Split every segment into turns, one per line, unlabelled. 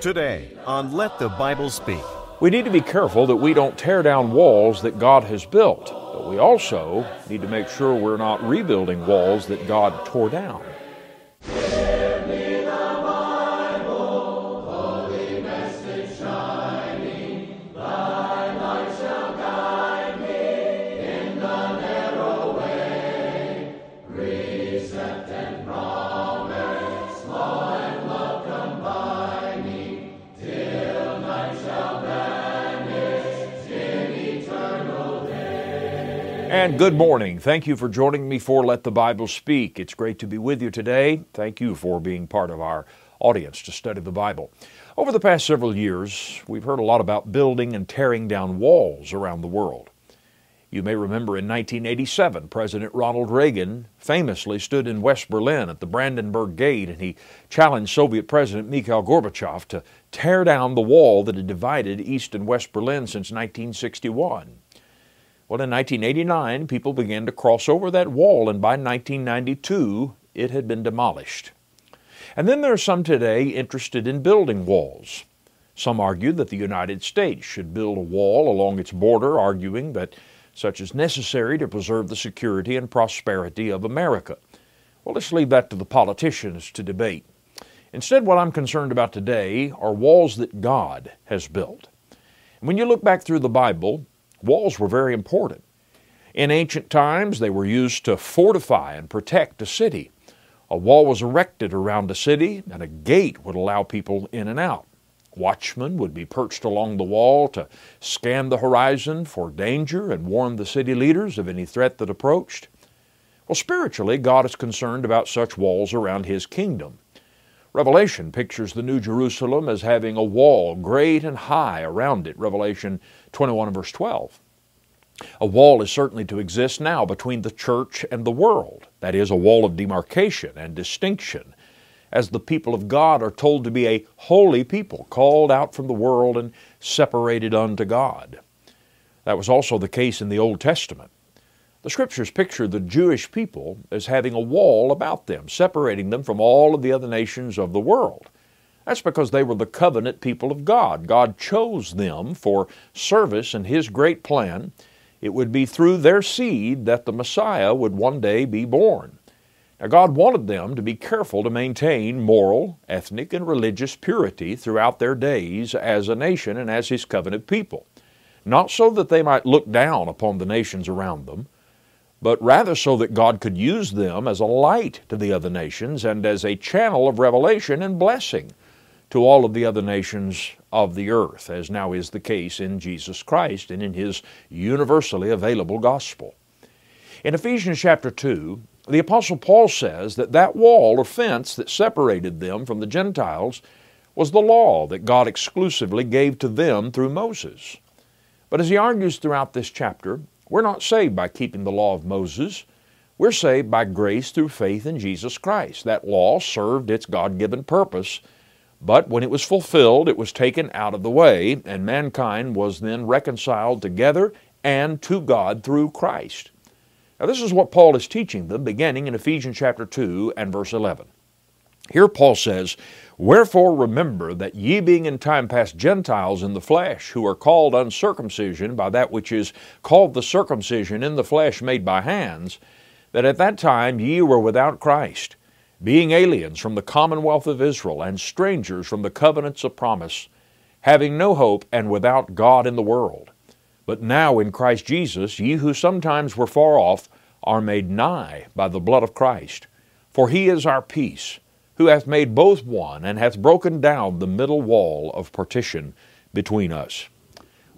Today on Let the Bible Speak.
We need to be careful that we don't tear down walls that God has built, but we also need to make sure we're not rebuilding walls that God tore down. And good morning. Thank you for joining me for Let the Bible Speak. It's great to be with you today. Thank you for being part of our audience to study the Bible. Over the past several years, we've heard a lot about building and tearing down walls around the world. You may remember in 1987, President Ronald Reagan famously stood in West Berlin at the Brandenburg Gate and he challenged Soviet President Mikhail Gorbachev to tear down the wall that had divided East and West Berlin since 1961. Well, in 1989, people began to cross over that wall, and by 1992, it had been demolished. And then there are some today interested in building walls. Some argue that the United States should build a wall along its border, arguing that such is necessary to preserve the security and prosperity of America. Well, let's leave that to the politicians to debate. Instead, what I'm concerned about today are walls that God has built. When you look back through the Bible, Walls were very important. In ancient times, they were used to fortify and protect a city. A wall was erected around a city, and a gate would allow people in and out. Watchmen would be perched along the wall to scan the horizon for danger and warn the city leaders of any threat that approached. Well, spiritually, God is concerned about such walls around His kingdom. Revelation pictures the New Jerusalem as having a wall great and high around it. Revelation 21 and verse 12. A wall is certainly to exist now between the church and the world. That is, a wall of demarcation and distinction, as the people of God are told to be a holy people, called out from the world and separated unto God. That was also the case in the Old Testament. The Scriptures picture the Jewish people as having a wall about them, separating them from all of the other nations of the world. That's because they were the covenant people of God. God chose them for service in His great plan. It would be through their seed that the Messiah would one day be born. Now, God wanted them to be careful to maintain moral, ethnic, and religious purity throughout their days as a nation and as His covenant people. Not so that they might look down upon the nations around them, but rather so that God could use them as a light to the other nations and as a channel of revelation and blessing to all of the other nations of the earth, as now is the case in Jesus Christ and in His universally available gospel. In Ephesians chapter 2, the Apostle Paul says that that wall or fence that separated them from the Gentiles was the law that God exclusively gave to them through Moses. But as he argues throughout this chapter, we're not saved by keeping the law of Moses. We're saved by grace through faith in Jesus Christ. That law served its God given purpose but when it was fulfilled, it was taken out of the way, and mankind was then reconciled together and to God through Christ. Now, this is what Paul is teaching them beginning in Ephesians chapter 2 and verse 11. Here Paul says, Wherefore remember that ye being in time past Gentiles in the flesh, who are called uncircumcision by that which is called the circumcision in the flesh made by hands, that at that time ye were without Christ being aliens from the commonwealth of Israel and strangers from the covenants of promise, having no hope and without God in the world. But now in Christ Jesus, ye who sometimes were far off are made nigh by the blood of Christ. For he is our peace, who hath made both one, and hath broken down the middle wall of partition between us.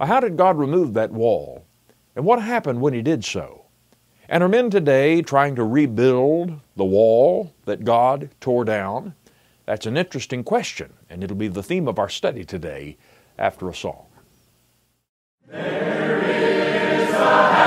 how did God remove that wall? And what happened when he did so? And are men today trying to rebuild the wall that God tore down? That's an interesting question, and it'll be the theme of our study today after a song.
There is a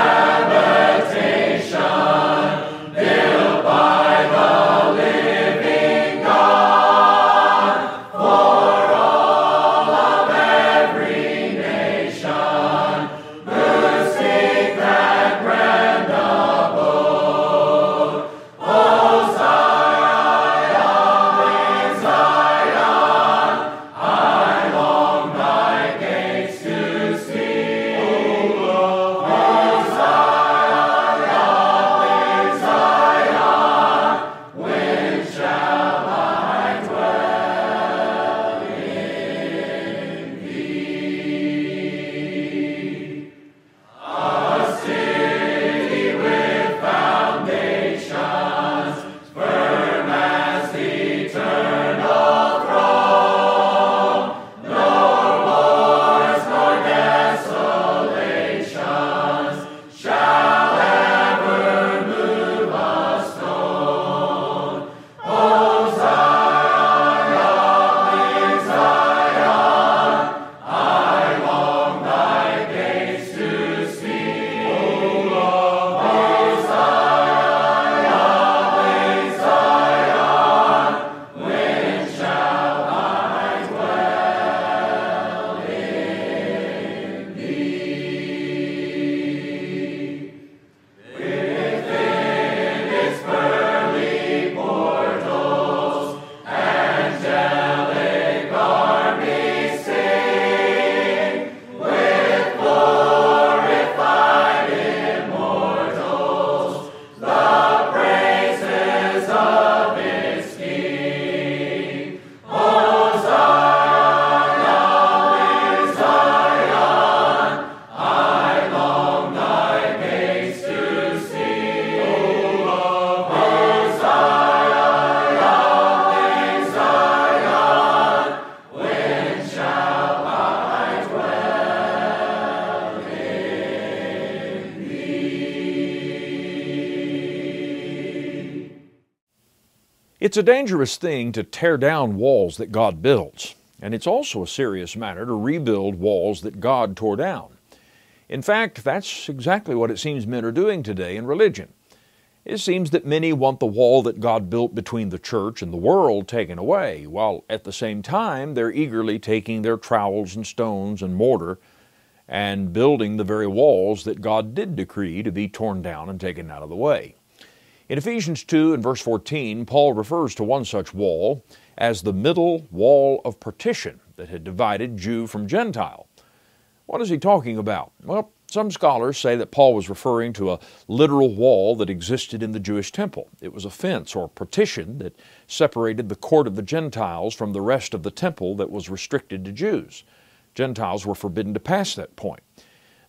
It's a dangerous thing to tear down walls that God builds, and it's also a serious matter to rebuild walls that God tore down. In fact, that's exactly what it seems men are doing today in religion. It seems that many want the wall that God built between the church and the world taken away, while at the same time they're eagerly taking their trowels and stones and mortar and building the very walls that God did decree to be torn down and taken out of the way. In Ephesians 2 and verse 14, Paul refers to one such wall as the middle wall of partition that had divided Jew from Gentile. What is he talking about? Well, some scholars say that Paul was referring to a literal wall that existed in the Jewish temple. It was a fence or partition that separated the court of the Gentiles from the rest of the temple that was restricted to Jews. Gentiles were forbidden to pass that point.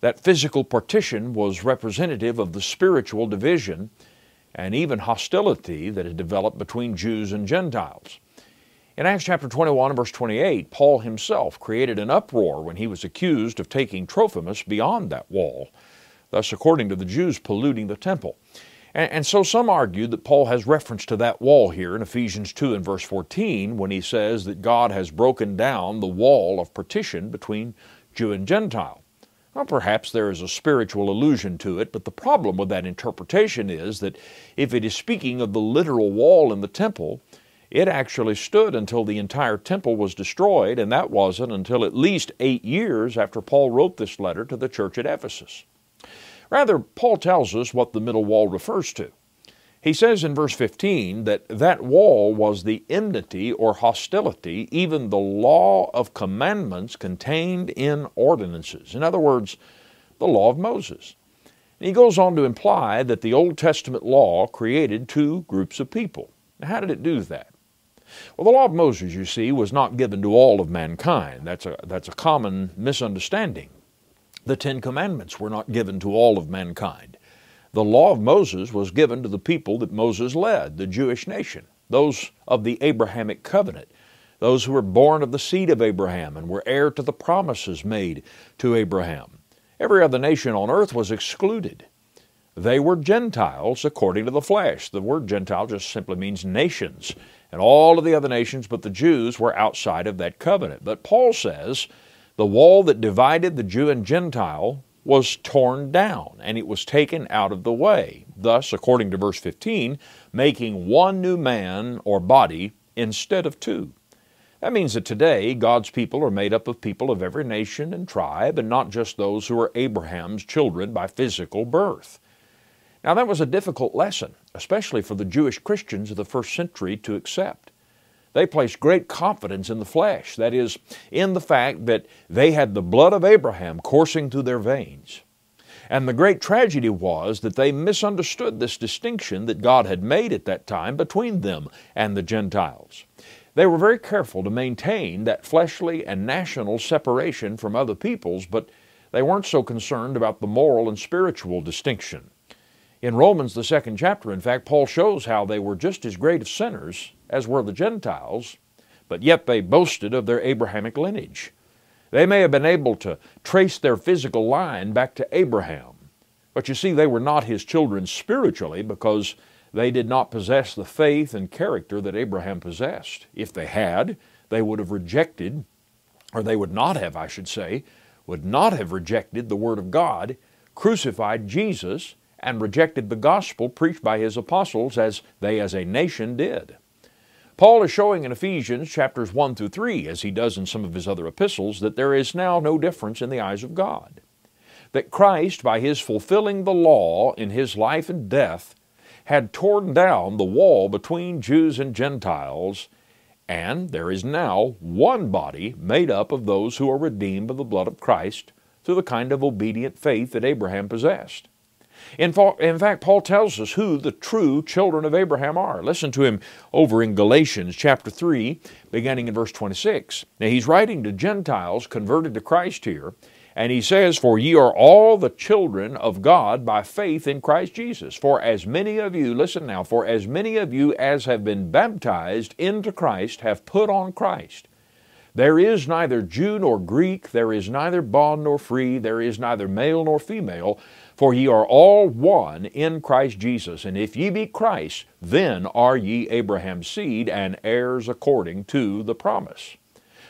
That physical partition was representative of the spiritual division and even hostility that had developed between Jews and Gentiles. In Acts chapter 21 and verse 28, Paul himself created an uproar when he was accused of taking Trophimus beyond that wall, thus, according to the Jews, polluting the temple. And, and so some argued that Paul has reference to that wall here in Ephesians 2 and verse 14 when he says that God has broken down the wall of partition between Jew and Gentile. Well, perhaps there is a spiritual allusion to it, but the problem with that interpretation is that if it is speaking of the literal wall in the temple, it actually stood until the entire temple was destroyed, and that wasn't until at least eight years after Paul wrote this letter to the church at Ephesus. Rather, Paul tells us what the middle wall refers to. He says in verse 15 that that wall was the enmity or hostility, even the law of commandments contained in ordinances. In other words, the law of Moses. And he goes on to imply that the Old Testament law created two groups of people. Now, how did it do that? Well, the law of Moses, you see, was not given to all of mankind. That's a, that's a common misunderstanding. The Ten Commandments were not given to all of mankind. The law of Moses was given to the people that Moses led, the Jewish nation, those of the Abrahamic covenant, those who were born of the seed of Abraham and were heir to the promises made to Abraham. Every other nation on earth was excluded. They were Gentiles according to the flesh. The word Gentile just simply means nations. And all of the other nations but the Jews were outside of that covenant. But Paul says the wall that divided the Jew and Gentile was torn down, and it was taken out of the way, thus, according to verse 15, making one new man or body instead of two. That means that today God's people are made up of people of every nation and tribe, and not just those who are Abraham's children by physical birth. Now, that was a difficult lesson, especially for the Jewish Christians of the first century to accept. They placed great confidence in the flesh, that is, in the fact that they had the blood of Abraham coursing through their veins. And the great tragedy was that they misunderstood this distinction that God had made at that time between them and the Gentiles. They were very careful to maintain that fleshly and national separation from other peoples, but they weren't so concerned about the moral and spiritual distinction. In Romans, the second chapter, in fact, Paul shows how they were just as great of sinners as were the Gentiles, but yet they boasted of their Abrahamic lineage. They may have been able to trace their physical line back to Abraham, but you see, they were not his children spiritually because they did not possess the faith and character that Abraham possessed. If they had, they would have rejected, or they would not have, I should say, would not have rejected the Word of God, crucified Jesus, and rejected the gospel preached by his apostles as they as a nation did. Paul is showing in Ephesians chapters 1 through 3, as he does in some of his other epistles, that there is now no difference in the eyes of God. That Christ, by his fulfilling the law in his life and death, had torn down the wall between Jews and Gentiles, and there is now one body made up of those who are redeemed by the blood of Christ through the kind of obedient faith that Abraham possessed. In, fact, Paul tells us who the true children of Abraham are. Listen to him over in Galatians chapter 3, beginning in verse 26. Now, he's writing to Gentiles converted to Christ here, and he says, For ye are all the children of God by faith in Christ Jesus. For as many of you, listen now, for as many of you as have been baptized into Christ have put on Christ. There is neither Jew nor Greek, there is neither bond nor free, there is neither male nor female, For ye are all one in Christ Jesus, and if ye be Christ, then are ye Abraham's seed and heirs according to the promise.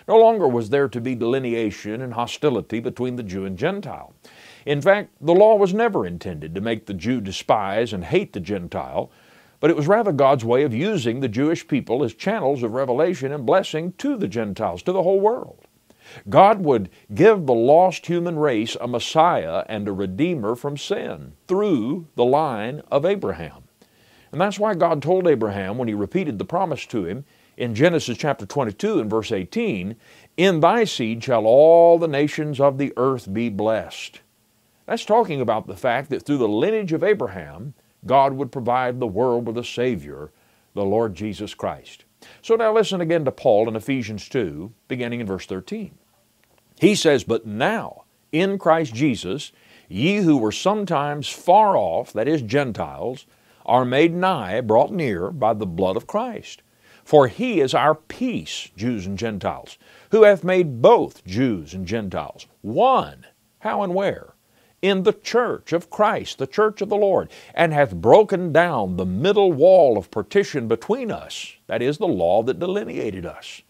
No longer was there to be delineation and hostility between the Jew and Gentile. In fact, the law was never intended to make the Jew despise and hate the Gentile, but it was rather God's way of using the Jewish people as channels of revelation and blessing to the Gentiles, to the whole world. God would give the lost human race a Messiah and a Redeemer from sin through the line of Abraham. And that's why God told Abraham when he repeated the promise to him in Genesis chapter 22 and verse 18, In thy seed shall all the nations of the earth be blessed. That's talking about the fact that through the lineage of Abraham, God would provide the world with a Savior, the Lord Jesus Christ. So now listen again to Paul in Ephesians 2, beginning in verse 13. He says, But now, in Christ Jesus, ye who were sometimes far off, that is, Gentiles, are made nigh, brought near by the blood of Christ. For he is our peace, Jews and Gentiles, who hath made both Jews and Gentiles one. How and where? In the church of Christ, the church of the Lord, and hath broken down the middle wall of partition between us, that is, the law that delineated us.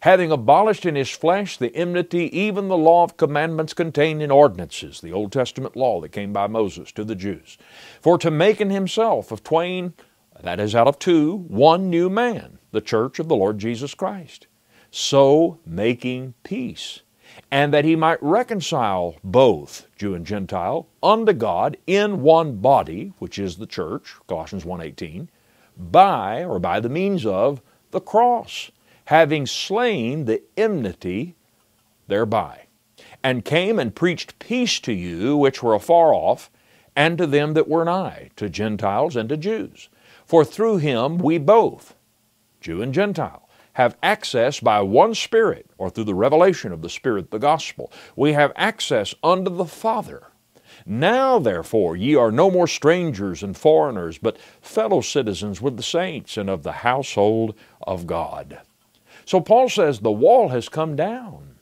Having abolished in his flesh the enmity, even the law of commandments contained in ordinances, the Old Testament law that came by Moses to the Jews, for to make in himself of twain, that is, out of two, one new man, the church of the Lord Jesus Christ, so making peace and that he might reconcile both Jew and Gentile unto God in one body, which is the church, Colossians 1:18, by or by the means of the cross, having slain the enmity thereby, and came and preached peace to you which were afar off, and to them that were nigh, to Gentiles and to Jews. For through him we both, Jew and Gentile, have access by one Spirit, or through the revelation of the Spirit, the gospel. We have access unto the Father. Now, therefore, ye are no more strangers and foreigners, but fellow citizens with the saints and of the household of God. So Paul says the wall has come down.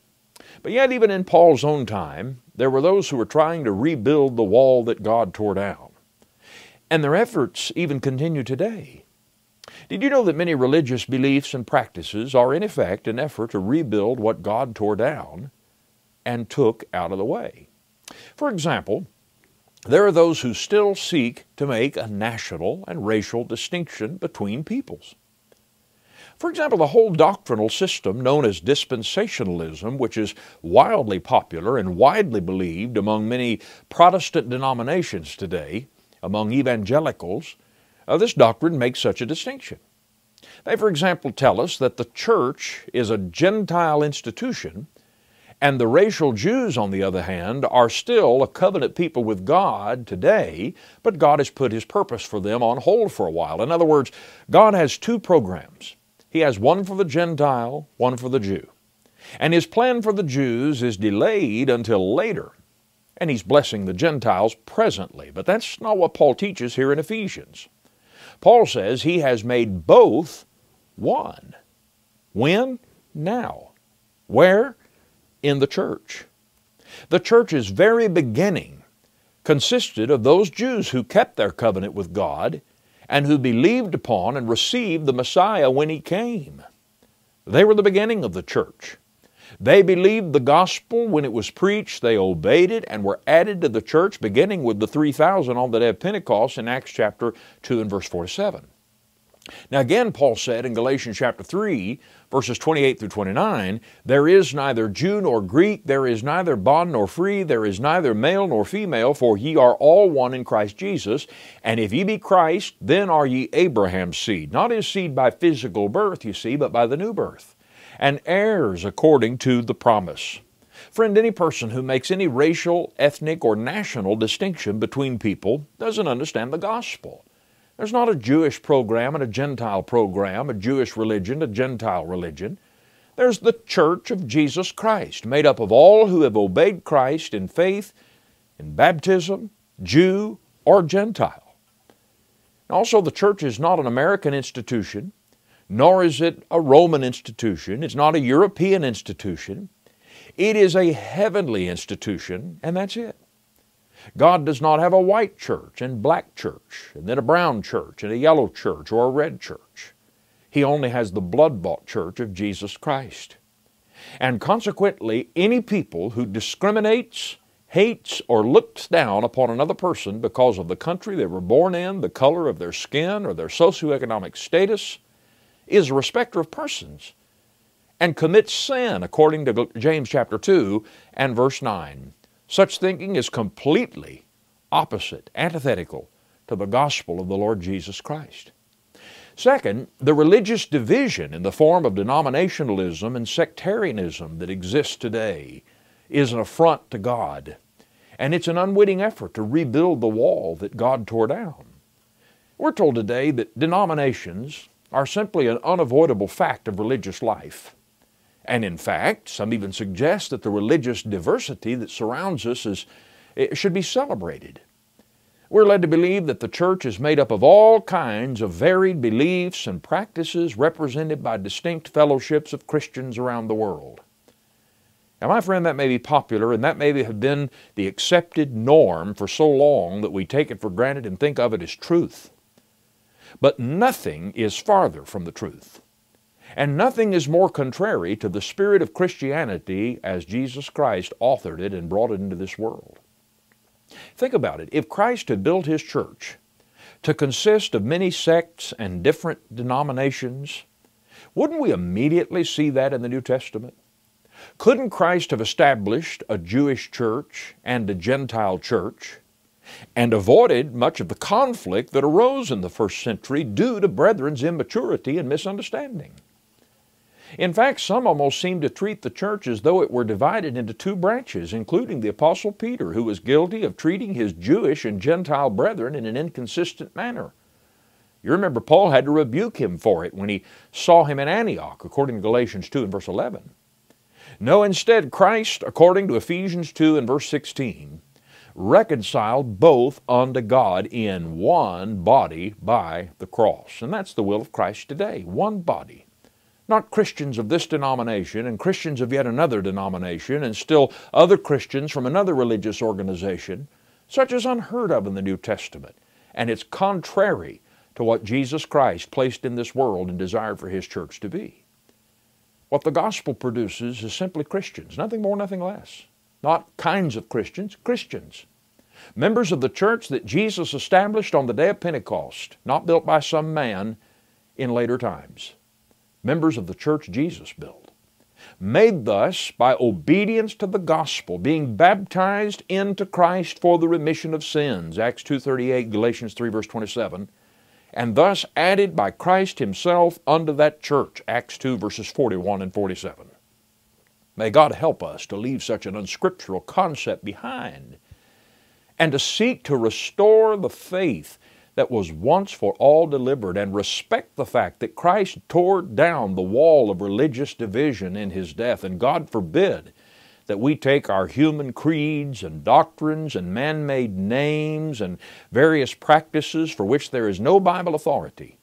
But yet, even in Paul's own time, there were those who were trying to rebuild the wall that God tore down. And their efforts even continue today. Did you know that many religious beliefs and practices are in effect an effort to rebuild what God tore down and took out of the way? For example, there are those who still seek to make a national and racial distinction between peoples. For example, the whole doctrinal system known as dispensationalism, which is wildly popular and widely believed among many Protestant denominations today, among evangelicals, this doctrine makes such a distinction. They, for example, tell us that the church is a Gentile institution, and the racial Jews, on the other hand, are still a covenant people with God today, but God has put His purpose for them on hold for a while. In other words, God has two programs. He has one for the Gentile, one for the Jew. And His plan for the Jews is delayed until later, and He's blessing the Gentiles presently. But that's not what Paul teaches here in Ephesians. Paul says he has made both one. When? Now. Where? In the church. The church's very beginning consisted of those Jews who kept their covenant with God and who believed upon and received the Messiah when he came. They were the beginning of the church. They believed the gospel when it was preached, they obeyed it, and were added to the church, beginning with the 3,000 on the day of Pentecost in Acts chapter 2 and verse 47. Now, again, Paul said in Galatians chapter 3, verses 28 through 29, there is neither Jew nor Greek, there is neither bond nor free, there is neither male nor female, for ye are all one in Christ Jesus. And if ye be Christ, then are ye Abraham's seed. Not his seed by physical birth, you see, but by the new birth and heirs according to the promise. Friend, any person who makes any racial, ethnic, or national distinction between people doesn't understand the gospel. There's not a Jewish program and a Gentile program, a Jewish religion, a Gentile religion. There's the Church of Jesus Christ, made up of all who have obeyed Christ in faith, in baptism, Jew or Gentile. Also, the church is not an American institution nor is it a Roman institution. It's not a European institution. It is a heavenly institution, and that's it. God does not have a white church and black church, and then a brown church and a yellow church or a red church. He only has the blood bought church of Jesus Christ. And consequently, any people who discriminates, hates, or looks down upon another person because of the country they were born in, the color of their skin, or their socioeconomic status, is a respecter of persons and commits sin according to James chapter 2 and verse 9. Such thinking is completely opposite, antithetical to the gospel of the Lord Jesus Christ. Second, the religious division in the form of denominationalism and sectarianism that exists today is an affront to God, and it's an unwitting effort to rebuild the wall that God tore down. We're told today that denominations are simply an unavoidable fact of religious life. And in fact, some even suggest that the religious diversity that surrounds us is, eh, should be celebrated. We're led to believe that the church is made up of all kinds of varied beliefs and practices represented by distinct fellowships of Christians around the world. Now, my friend, that may be popular and that may have been the accepted norm for so long that we take it for granted and think of it as truth. But nothing is farther from the truth. And nothing is more contrary to the spirit of Christianity as Jesus Christ authored it and brought it into this world. Think about it. If Christ had built His church to consist of many sects and different denominations, wouldn't we immediately see that in the New Testament? Couldn't Christ have established a Jewish church and a Gentile church and avoided much of the conflict that arose in the first century due to brethren's immaturity and misunderstanding? In fact, some almost seem to treat the church as though it were divided into two branches, including the Apostle Peter, who was guilty of treating his Jewish and Gentile brethren in an inconsistent manner. You remember Paul had to rebuke him for it when he saw him in Antioch, according to Galatians 2 and verse 11. No, instead, Christ, according to Ephesians 2 and verse 16, reconciled both unto God in one body by the cross. And that's the will of Christ today, one body not Christians of this denomination and Christians of yet another denomination and still other Christians from another religious organization. Such as unheard of in the New Testament, and it's contrary to what Jesus Christ placed in this world and desired for His church to be. What the gospel produces is simply Christians, nothing more, nothing less. Not kinds of Christians, Christians. Members of the church that Jesus established on the day of Pentecost, not built by some man in later times members of the church Jesus built, made thus by obedience to the gospel, being baptized into Christ for the remission of sins, Acts 2.38, Galatians 3 verse 27, and thus added by Christ himself unto that church, Acts 2 verses 41 and 47. May God help us to leave such an unscriptural concept behind and to seek to restore the faith that was once for all delivered and respect the fact that Christ tore down the wall of religious division in his death. And God forbid that we take our human creeds and doctrines and man made names and various practices for which there is no Bible authority.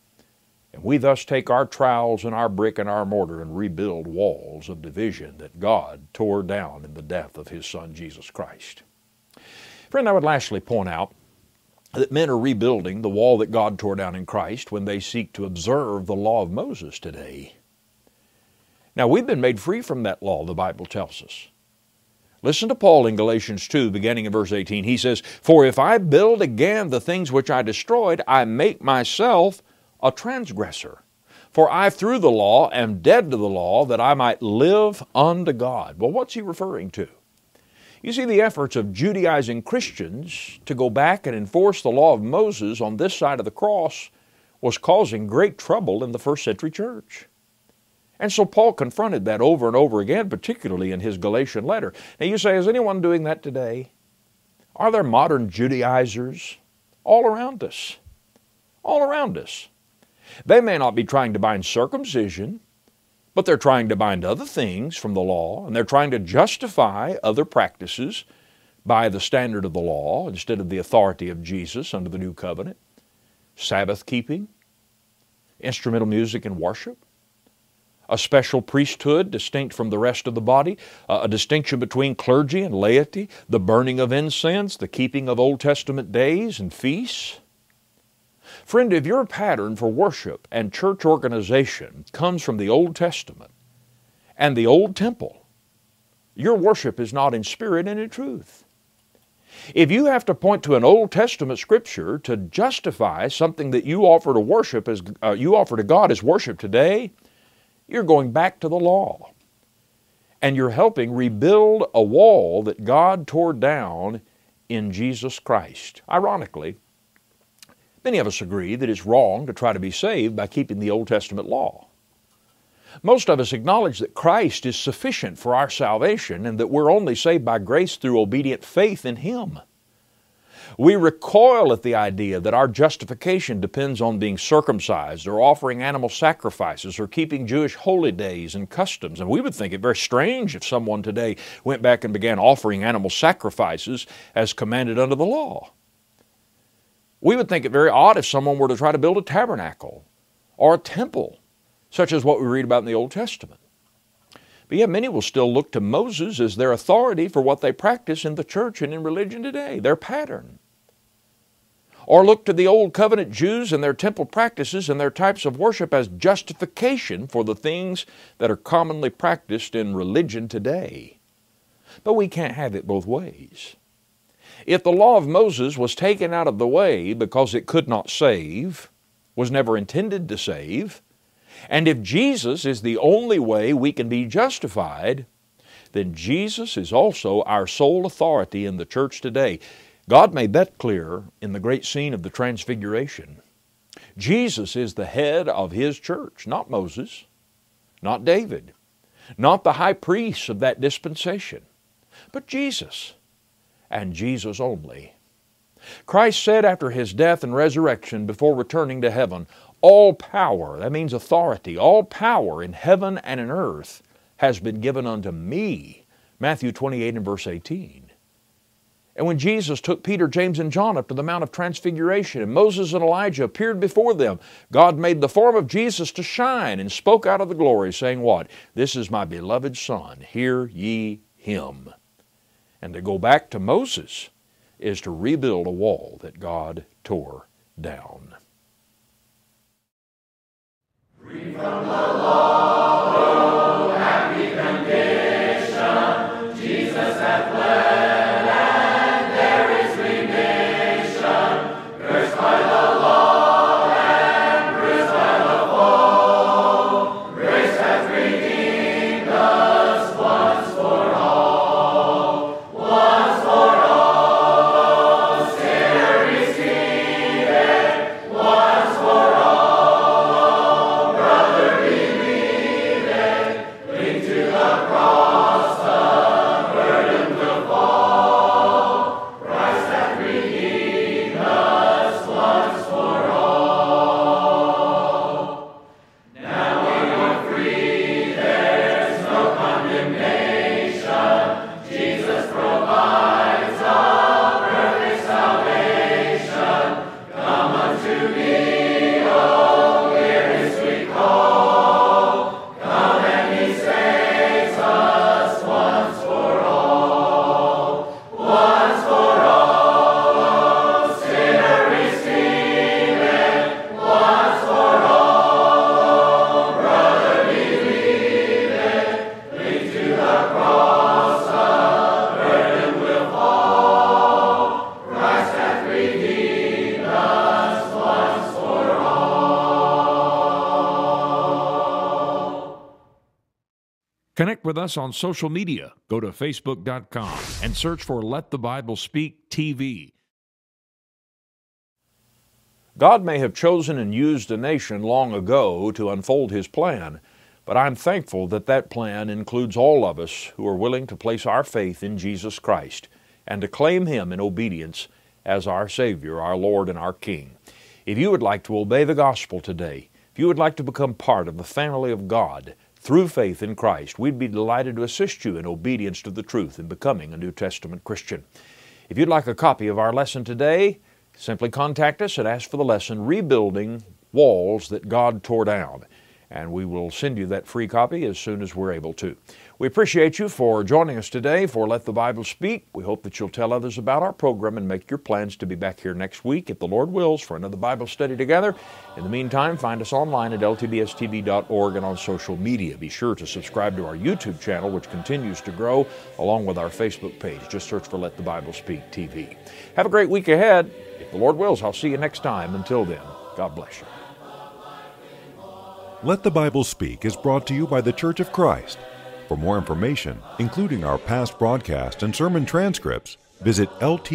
And we thus take our trowels and our brick and our mortar and rebuild walls of division that God tore down in the death of His Son Jesus Christ. Friend, I would lastly point out that men are rebuilding the wall that God tore down in Christ when they seek to observe the law of Moses today. Now, we've been made free from that law, the Bible tells us. Listen to Paul in Galatians 2, beginning in verse 18. He says, For if I build again the things which I destroyed, I make myself a transgressor. For I, through the law, am dead to the law, that I might live unto God. Well, what's he referring to? You see, the efforts of Judaizing Christians to go back and enforce the law of Moses on this side of the cross was causing great trouble in the first century church. And so Paul confronted that over and over again, particularly in his Galatian letter. Now you say, is anyone doing that today? Are there modern Judaizers all around us? All around us. They may not be trying to bind circumcision, but they're trying to bind other things from the law, and they're trying to justify other practices by the standard of the law instead of the authority of Jesus under the new covenant. Sabbath keeping, instrumental music and worship, a special priesthood distinct from the rest of the body, a distinction between clergy and laity, the burning of incense, the keeping of Old Testament days and feasts. Friend, if your pattern for worship and church organization comes from the Old Testament and the Old Temple, your worship is not in spirit and in truth. If you have to point to an Old Testament scripture to justify something that you offer to worship as uh, you offer to God as worship today, you're going back to the law. And you're helping rebuild a wall that God tore down in Jesus Christ. Ironically, many of us agree that it's wrong to try to be saved by keeping the Old Testament law. Most of us acknowledge that Christ is sufficient for our salvation and that we're only saved by grace through obedient faith in Him. We recoil at the idea that our justification depends on being circumcised or offering animal sacrifices or keeping Jewish holy days and customs. And we would think it very strange if someone today went back and began offering animal sacrifices as commanded under the law. We would think it very odd if someone were to try to build a tabernacle or a temple, such as what we read about in the Old Testament. But yet, many will still look to Moses as their authority for what they practice in the church and in religion today, their pattern. Or look to the Old Covenant Jews and their temple practices and their types of worship as justification for the things that are commonly practiced in religion today. But we can't have it both ways. If the law of Moses was taken out of the way because it could not save, was never intended to save, and if Jesus is the only way we can be justified, then Jesus is also our sole authority in the church today. God made that clear in the great scene of the Transfiguration. Jesus is the head of His church, not Moses, not David, not the high priests of that dispensation, but Jesus, and Jesus only. Christ said after His death and resurrection before returning to heaven, all power, that means authority, all power in heaven and in earth has been given unto me. Matthew 28 and verse 18. And when Jesus took Peter, James, and John up to the Mount of Transfiguration, and Moses and Elijah appeared before them, God made the form of Jesus to shine and spoke out of the glory, saying, What? This is my beloved Son, hear ye him. And to go back to Moses is to rebuild a wall that God tore down.
From the law, us
on social media. Go to Facebook.com and search for Let the Bible Speak TV. God may have chosen and used a nation long ago to unfold His plan, but I'm thankful that that plan includes all of us who are willing to place our faith in Jesus Christ and to claim Him in obedience as our Savior, our Lord, and our King. If you would like to obey the gospel today, if you would like to become part of the family of God through faith in Christ, we'd be delighted to assist you in obedience to the truth in becoming a New Testament Christian. If you'd like a copy of our lesson today, simply contact us and ask for the lesson Rebuilding Walls That God Tore Down. and we will send you that free copy as soon as we're able to. We appreciate you for joining us today for Let the Bible Speak. We hope that you'll tell others about our program and make your plans to be back here next week, if the Lord wills, for another Bible study together. In the meantime, find us online at ltbstv.org and on social media. Be sure to subscribe to our YouTube channel, which continues to grow, along with our Facebook page. Just search for Let the Bible Speak TV. Have a great week ahead. If the Lord wills, I'll see you next time. Until then, God bless you.
Let the Bible Speak is brought to you by the Church of Christ. For more information, including our past broadcasts and sermon transcripts, visit ltbstv.org.